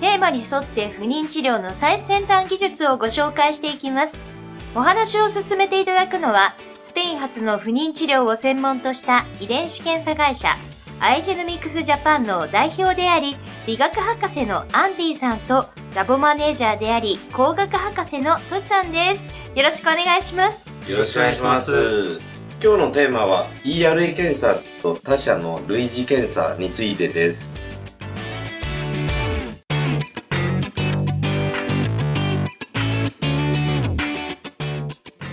テーマに沿って不妊治療の最先端技術をご紹介していきます。お話を進めていただくのは、スペイン発の不妊治療を専門とした遺伝子検査会社、アイジェノミクスジャパンの代表であり、理学博士のアンディさんと、ラボマネージャーであり、工学博士のトシさんです。よろしくお願いします。よろしくお願いします。今日のテーマは ERA 検査と他社の類似検査についてです。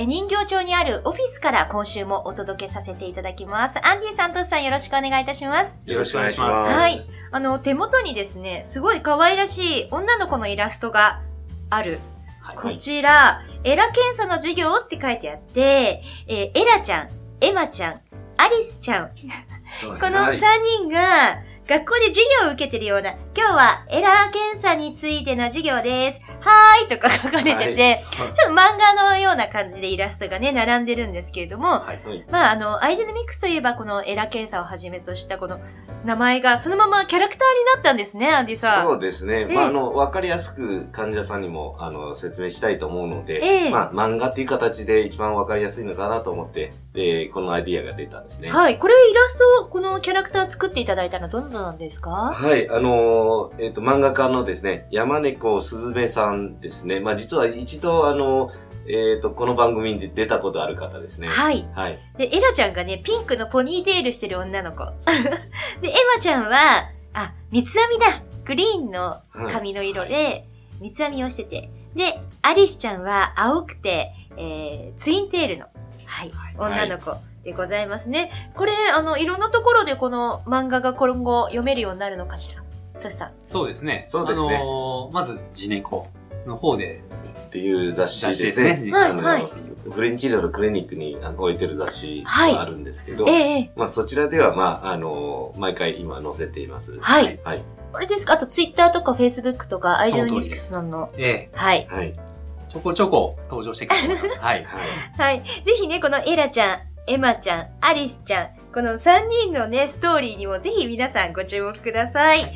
え人形町にあるオフィスから今週もお届けさせていただきます。アンディさん、トシさんよろしくお願いいたします。よろしくお願いします。はい。あの、手元にですね、すごい可愛らしい女の子のイラストがある。こちら、エラ検査の授業って書いてあって、えーエラちゃん、エマちゃん、アリスちゃん、この3はい人が学校で授業を受けてるような、今日はエラー検査についての授業です。はーいとか書かれてて、ちょっと漫画のような感じでイラストがね、並んでるんですけれども、はい。まあ、あの、アイジェノミクスといえば、このエラ検査をはじめとしたこの名前が、そのままキャラクターになったんですね、アンディさん。そうですね。ええまあ、あの、わかりやすく患者さんにも、あの、説明したいと思うので、ええまあ、漫画っていう形で一番わかりやすいのかなと思って、で、このアイディアが出たんですね。はい。これイラスト、このキャラクター作っていただいたのはどなたなんですか？はい、あのーえっ、と、漫画家のですね、山猫すずめさんですね。まあ、実は一度、あのえっ、と、この番組に出たことある方ですね。はい。はい。で、エラちゃんがね、ピンクのポニーテールしてる女の子。で、エマちゃんは、あ、三つ編みだグリーンの髪の色で、三つ編みをしてて。で、アリスちゃんは青くて、えー、ツインテールの、はい、女の子でございますね。これ、あの、いろんなところでこの漫画が今後読めるようになるのかしら？トシさん。そうですね。そうですねあのーまず、ジネコの方で、っていう雑誌でね。ですすね。はいはいフレンチ治療のクリニックにあの置いてる雑誌はいがあるんですけど、ええええまあそちらでは、まあ、あの、毎回今載せています。はい。はい。あれですか？あとツイッターとかフェイスブックとか、アイジェノミクスさんの。えはい。はい。えちょこちょこ登場してくると思います。はい。はい。はい。ぜひね、このエラちゃん、エマちゃん、アリスちゃん、この3人のね、ストーリーにもぜひ皆さんご注目ください。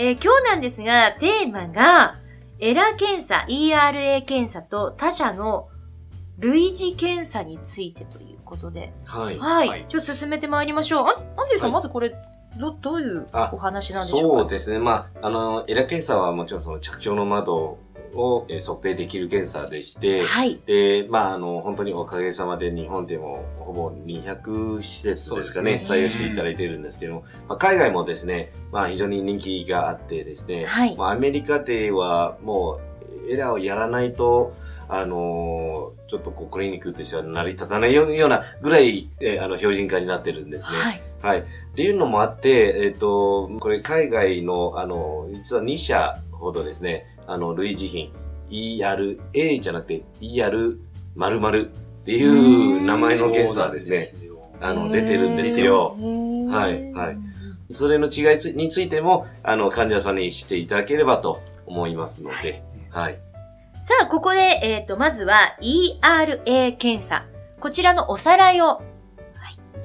えー今日なんですが、テーマが、エラ検査、ERA 検査と他社の類似検査についてということで。はい。はい。はいじゃあ進めてまいりましょう。あ、アンディさん、はいまずこれ、ど、どういうあお話なんでしょうか？そうですね。まあ、あの、エラ検査はもちろんその着床の窓をえー測定できる検査でして、はい。で、まあ、あの、本当におかげさまで日本でもほぼ200施設ですかね、そうですね採用していただいているんですけども、まあ、海外もですね、まあ、非常に人気があってですね、はいまあ、アメリカではもう、エラーをやらないと、あのーちょっとこう、クリニックとしては成り立たないようなぐらい、えーあの、標準化になってるんですね。はい。はい。っていうのもあって、えっ、と、これ海外の、あの、実は2社ほどですね、あの、類似品、ERA じゃなくて ER 〇〇っていう名前の検査はですね、あの、出てるんですよ。ははいはいそれの違いつについても、あの、患者さんに知っていただければと思いますので、はい。さあ、ここで、えっ、と、まずは ERA 検査。こちらのおさらいを、はい。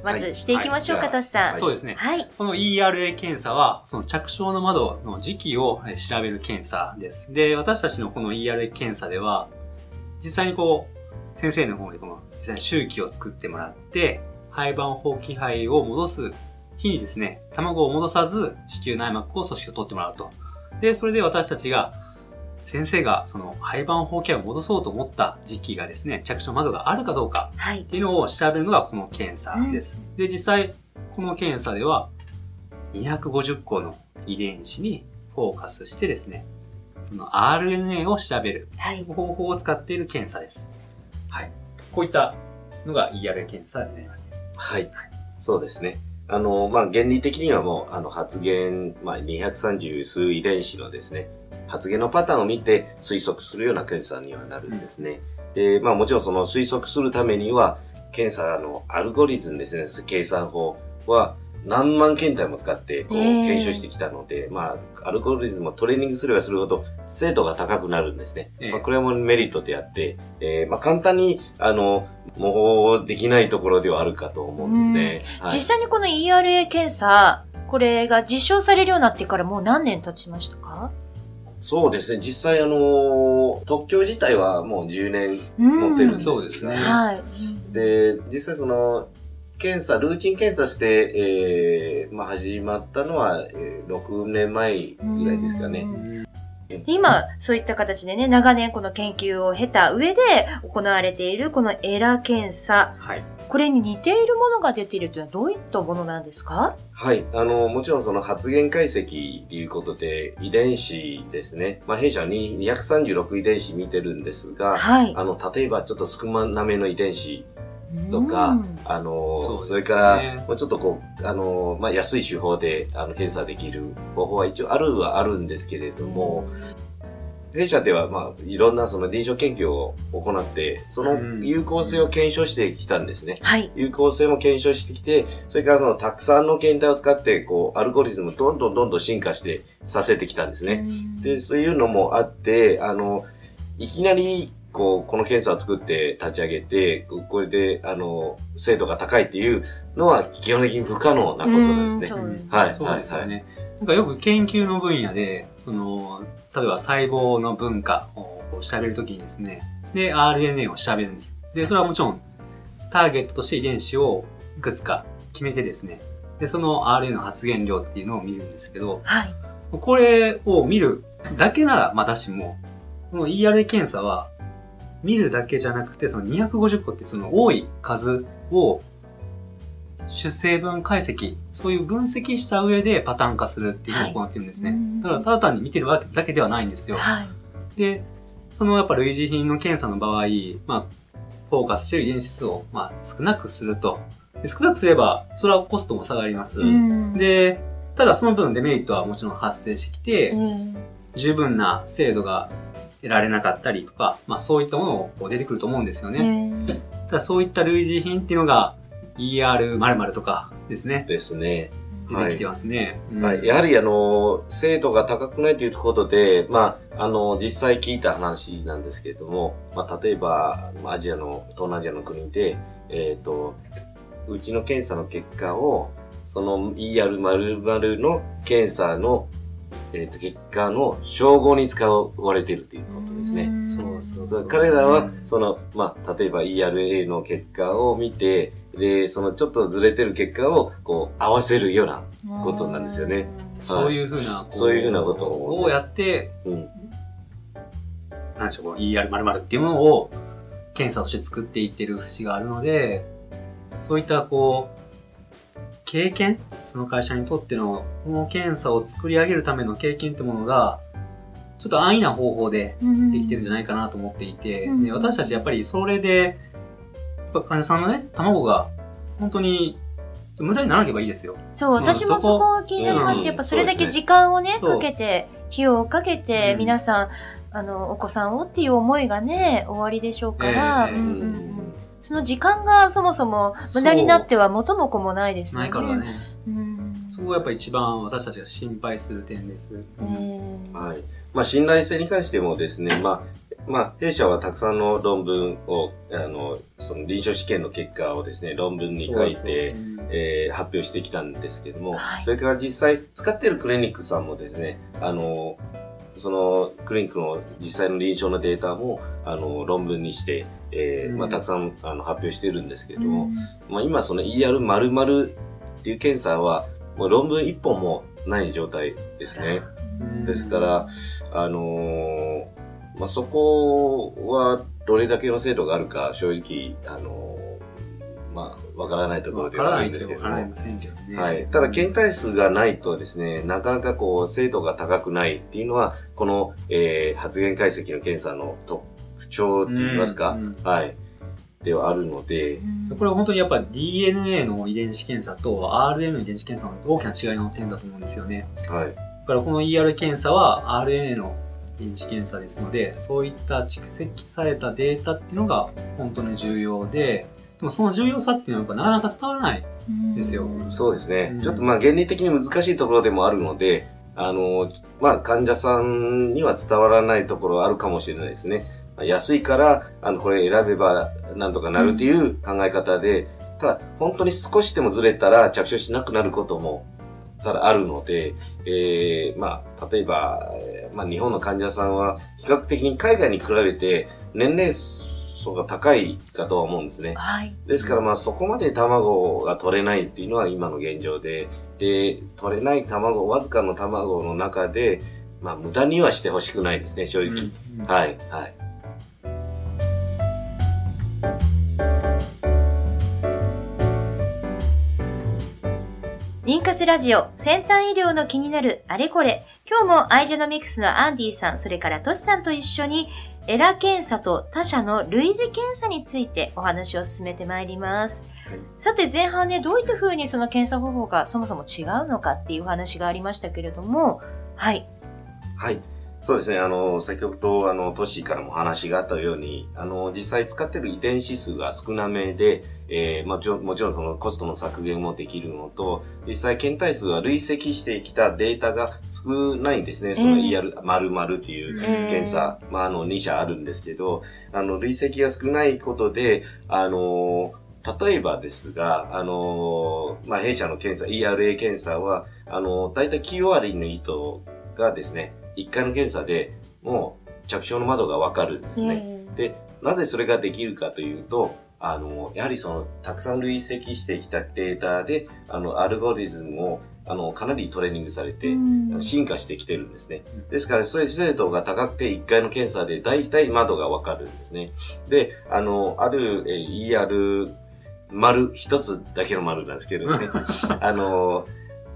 まずしていきましょうか、はいトシさん。そうですね。はい。この ERA 検査は、その着床の窓の時期をえー調べる検査です。で、私たちのこの ERA 検査では、実際にこう、先生の方でこの実際に周期を作ってもらって、廃盤法気肺を戻す日にですね、卵を戻さず、子宮内膜を組織を取ってもらうと。で、それで私たちが、先生がその廃盤包茎を戻そうと思った時期がですね、着床窓があるかどうかはいっ。ていうのを調べるのがこの検査です。で、実際、この検査では、250個の遺伝子にフォーカスしてですね、その RNA を調べるはい。方法を使っている検査です。はい。こういったのが ERA 検査になります。はい。そうですね。あの、まあ、原理的にはもう、あの、発現、まあ、230数遺伝子のですね、発現のパターンを見て推測するような検査にはなるんですね。で、まあ、もちろんその推測するためには、検査のアルゴリズムですね、計算法は何万検体も使ってこうえー検証してきたので、まあ、アルゴリズムをトレーニングすればするほど精度が高くなるんですね。ええまあ、これはもうメリットであって、えーまあ、簡単に、あの、模倣できないところではあるかと思うんですね。はい実際にこの ERA 検査、これが実証されるようになってからもう何年経ちましたか？そうですね。実際、あの、特許自体はもう10年うん持ってるんですそうですねはい。で、実際その、検査、ルーチン検査して、えー、まあ始まったのは、えー、6年前ぐらいですかね。今、そういった形でね、長年この研究を経た上で行われているこのエラ検査、はい。これに似ているものが出ているというのはどういったものなんですか？はい。あの、もちろんその発現解析ということで、遺伝子ですね。まあ弊社に236遺伝子見てるんですが、はい。あの、例えばちょっと少なめの遺伝子とか、うんあのそねそれから、もうちょっとこう、あのまあ、安い手法で、あの、検査できる方法は一応あるはあるんですけれども、弊社では、まあ、いろんなその臨床研究を行って、その有効性を検証してきたんですね。はい。有効性も検証してきて、それからそのたくさんの検体を使って、こう、アルゴリズムどんどんどんどん進化してさせてきたんですね。で、そういうのもあって、あの、いきなり、こう、この検査を作って立ち上げて、ここれで、あの、精度が高いっていうのは基本的に不可能なことなんですね。はいそうですよね。なんかよく研究の分野で、その、例えば細胞の分化をこう調べるときにですね、で、RNA を調べるんです。で、それはもちろん、ターゲットとして遺伝子をいくつか決めてですね、で、その RNA の発現量っていうのを見るんですけど、はい。これを見るだけならまだしも、この ERA 検査は、見るだけじゃなくて、その250個ってその多い数を主成分解析、そういう分析した上でパターン化するっていうのを行ってるんですね。はいだからただ単に見てるわけだけではないんですよ。はい。で、そのやっぱ類似品の検査の場合、まあ、フォーカスしてる遺伝子数を、まあ、少なくすると。で少なくすれば、それはコストも下がります。うん、で、ただその分デメリットはもちろん発生してきて、うん十分な精度が得られなかったりとか、まあそういったものが出てくると思うんですよね。ねただそういった類似品っていうのが ER○○ とかですね。ですね。出てきてますね。うんはい。やはり、あの、精度が高くないということで、まあ、あの、実際聞いた話なんですけれども、まあ、例えば、アジアの、東南アジアの国で、えっ、と、うちの検査の結果を、その ER○○ の検査の、えっ、と、結果の称号に使われているということですね。んそうそうそう。彼らは、その、まあ、例えば ERA の結果を見て、で、そのちょっとずれてる結果を、こう、合わせるような、ことなんですよね。そういうふうな、こそういうふうなことををやって、うん。なんでしょう、この ER○○ っていうものを検査として作っていってる節があるので、そういったこう、経験その会社にとっての、この検査を作り上げるための経験ってものが、ちょっと安易な方法でできてるんじゃないかなと思っていて、うんで私たちやっぱりそれで、ぱ患者さんのね、卵が本当に無駄にならなければいいですよ。そう、私もそこは気になりまして、うんやっぱそれだけ時間をね、かけて、費用をかけて、うん皆さん、あの、お子さんをっていう思いがね、終わりでしょうから、ええうんうんうんその時間がそもそも無駄になっては元も子もないですよね。ないからね。うん。そこがやっぱ一番私たちが心配する点です。えーはい。まあ、信頼性に関してもですね、まあ、まあ、弊社はたくさんの論文を、あの、その臨床試験の結果をですね、論文に書いて、そうそうえー発表してきたんですけども、はい。それから実際使ってるクリニックさんもですね、あの、そのクリニックの実際の臨床のデータも、あの、論文にして、えーうん。まあ、たくさんあの発表してるんですけれうん。ども、まあ、今その ER○○ っていう検査は、もう論文一本もない状態ですね。ですから、あのーまあ、そこはどれだけの精度があるか正直、あのーまあ、わからないところではあるんですけどもね。はい。ただ、検体数がないとですね、なかなかこう、精度が高くないっていうのは、この、えー発言解析の検査の特徴って言いますか、うんうんはい。ではあるので、これは本当にやっぱ DNA の遺伝子検査と RNA の遺伝子検査の大きな違いの点だと思うんですよね。はい。だからこの ER 検査は RNA の遺伝子検査ですので、そういった蓄積されたデータっていうのが本当に重要で、でもその重要さっていうのはやっぱなかなか伝わらない。ですよそうですね。うんちょっとまあ、原理的に難しいところでもあるので、あの、まあ、患者さんには伝わらないところはあるかもしれないですね。まあ安いから、あの、これ選べばなんとかなるっていう考え方で、ただ、本当に少しでもずれたら着床しなくなることも、ただあるので、えー、まあ、例えば、えーまあ、日本の患者さんは、比較的に海外に比べて、年齢層が高いかとは思うんですね。はい。ですからまあそこまで卵が取れないっていうのは今の現状で、で、取れない卵、わずかの卵の中で、まあ無駄にはしてほしくないですね、正直。うんはい、はい。妊活ラジオ先端医療の気になるあれこれ。今日もアイジェノミクスのアンディさん、それからトシさんと一緒にエラ検査と他社の類似検査についてお話を進めてまいります。はいさて前半ね、どういった風にその検査方法がそもそも違うのかっていうお話がありましたけれども、はい。はい。そうですね。あの、先ほど、あの、都市からも話があったように、あの、実際使ってる遺伝子数が少なめで、えー、まあ、ちょもちろんそのコストの削減もできるのと、実際検体数は累積してきたデータが少ないんですね。そのええ ER、〇〇っていうええ検査、まあ、あの、2社あるんですけど、あの、累積が少ないことで、あの、例えばですが、あの、まあ、弊社の検査、ERA 検査は、あの、だいたい9割の糸がですね、1回の検査でもう着床の窓がわかるんですね。えで、なぜそれができるかというと、あの、やはりその、たくさん累積してきたデータで、あの、アルゴリズムを、あの、かなりトレーニングされて、うん進化してきてるんですね。ですから、そういう精度が高くて、1回の検査で大体窓がわかるんですね。で、あの、ある、えー ER 丸、一つだけの丸なんですけどね。あの、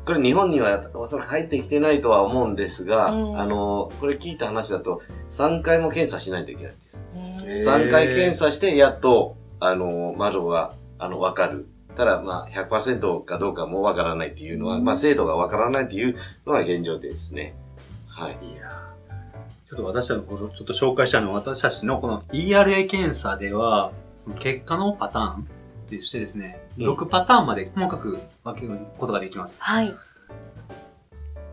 これ日本にはおそらく入ってきてないとは思うんですが、ええあの、これ聞いた話だと、3回も検査しないといけないんです。ええ3回検査して、やっと、あの、窓が、あの、わかる。ただ、まあ、100%かどうかもわからないっていうのは、うんまあ、精度がわからないっていうのが現状ですね。はい。いやーちょっと私たちのこのちょっと紹介したのは私たちのこの ERA 検査では、その結果のパターンとしてですね、うん6パターンまで細かく分けることができます。はい。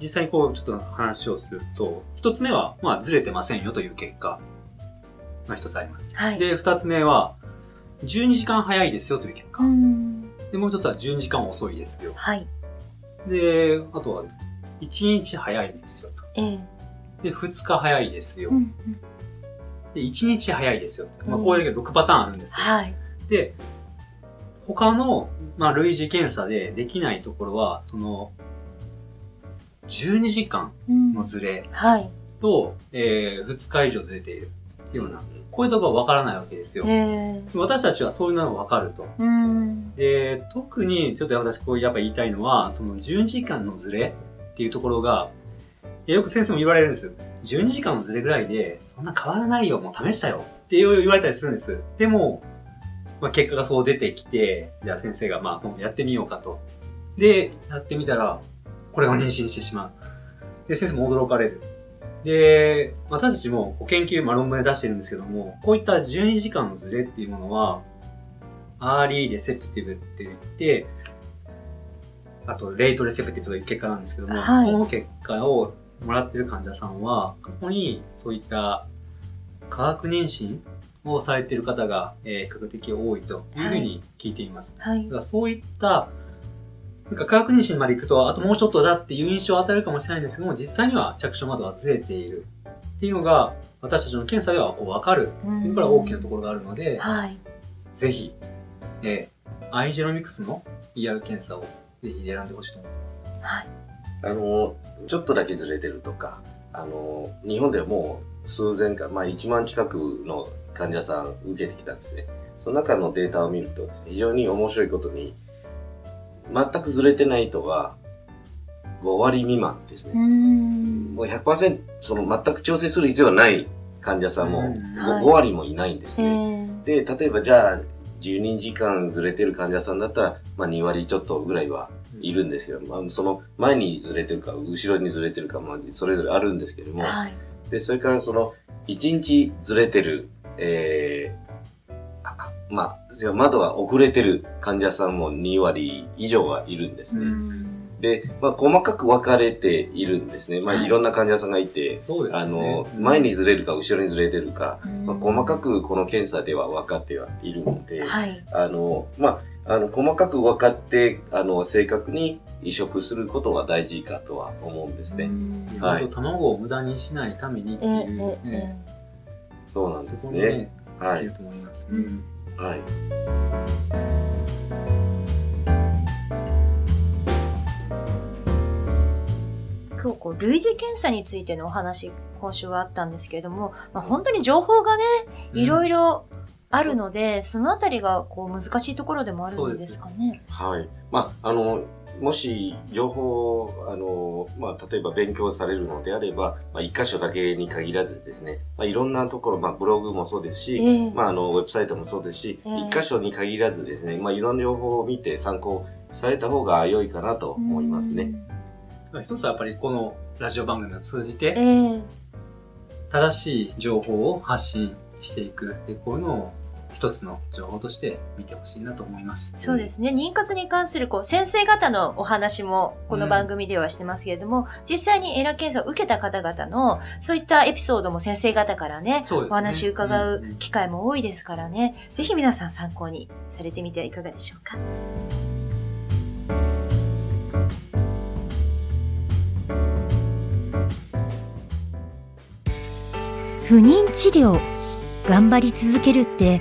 実際にこうちょっと話をすると、一つ目は、まあずれてませんよという結果が一つあります。はい。で、二つ目は、12時間早いですよという結果。うんで、もう一つは12時間遅いですよ。はい。で、あとは、1日早いですよと。ええで、2日早いですよ。うんうんで、1日早いですよ。まあ、うんこういう6パターンあるんですよ。はい。で、他の、まあ、類似検査でできないところは、その、12時間うんのズレはい。と、えー、2日以上ずれているような、こういうところがわからないわけですよ。ええ私たちはそういうのがわかると。うんで、特にちょっと私こうやっぱ言いたいのは、その12時間のズレっていうところが、よく先生も言われるんですよ。12時間のズレぐらいで、そんな変わらないよ、もう試したよって言われたりするんです。でも、まあ、結果がそう出てきて、じゃあ先生がまあ今度やってみようかと。で、やってみたら、これが妊娠してしまう。で、先生も驚かれる。で、私たちも研究、まあ、論文で出してるんですけども、こういった12時間のズレっていうものは、 early receptive って言って、あと、レイトレセプティブという結果なんですけども、はい。この結果をもらってる患者さんは、過去にそういった化学妊娠をされている方が、えー比較的多いというふうに聞いています。はい。だからそういった、なんか化学妊娠まで行くと、あともうちょっとだっていう印象を与えるかもしれないんですけども、実際には着床窓はずれているっていうのが、私たちの検査ではこう分かるっていうから大きなところがあるので、はい。ぜひ、えー、アイジェノミクスの ER 検査をぜひ選んでほしいと思ってます。はい。あの、ちょっとだけずれてるとか、あの、日本ではもう数千か、まあ1万近くの患者さん受けてきたんですね。その中のデータを見ると、非常に面白いことに、全くずれてない人は5割未満ですうね。ん。もう100%その全く調整する必要はない患者さんもうんはい5割もいないんですえね。ーで、例えばじゃあ、12時間ずれてる患者さんだったら、まあ2割ちょっとぐらいはいるんですよ。まあその前にずれてるか、後ろにずれてるか、まあそれぞれあるんですけども。はい。で、それからその、1日ずれてる、えまあ、窓が遅れてる患者さんも2割以上はいるんですね。うん。で、まあ細かく分かれているんですね。まあはい。いろんな患者さんがいて、そうですよね。あの、うん前にずれるか後ろにずれてるか、うん。まあ、細かくこの検査では分かってはいるので、はい。あの、まあ、あの、細かく分かって、あの、正確に移植することは大事かとは思うんですね。うん。はい。卵を無駄にしないためにってえいう、ね。そうなんでそすね。ね、はい。うんはい。今日こう類似検査についてのお話今週はあったんですけれども、まあ、本当に情報がねいろいろあるので、そのあたりがこう難しいところでもあるんですかね。はい。まあ、あの、もし情報、あの、まあ、例えば勉強されるのであれば、まあ、一箇所だけに限らずですね、まあ、いろんなところ、まあ、ブログもそうですし、ええ。まあ、あの、ウェブサイトもそうですし、ええ。一箇所に限らずですね、まあ、いろんな情報を見て参考された方が良いかなと思いますね。一つはやっぱりこのラジオ番組を通じて、ええ。正しい情報を発信していく。で、こういうのを一つの情報として見てほしいなと思います。そうですね。妊活に関するこう先生方のお話もこの番組ではしてますけれども、実際にエラ検査を受けた方々のそういったエピソードも先生方からね、ねお話伺うんううん機会も多いですからね、ぜひ皆さん参考にされてみてはいかがでしょうか。不妊治療頑張り続けるって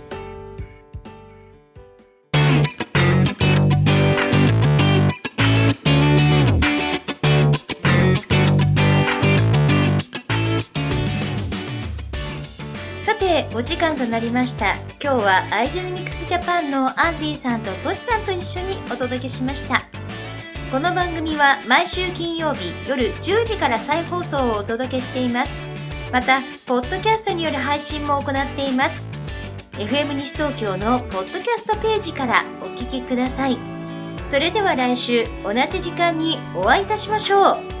お時間となりました。今日はアイジェネミクスジャパンのアンディさんとトシさんと一緒にお届けしました。この番組は毎週金曜日夜10時から再放送をお届けしています。また、ポッドキャストによる配信も行っています。FM 西東京のポッドキャストページからお聞きください。それでは来週同じ時間にお会いいたしましょう。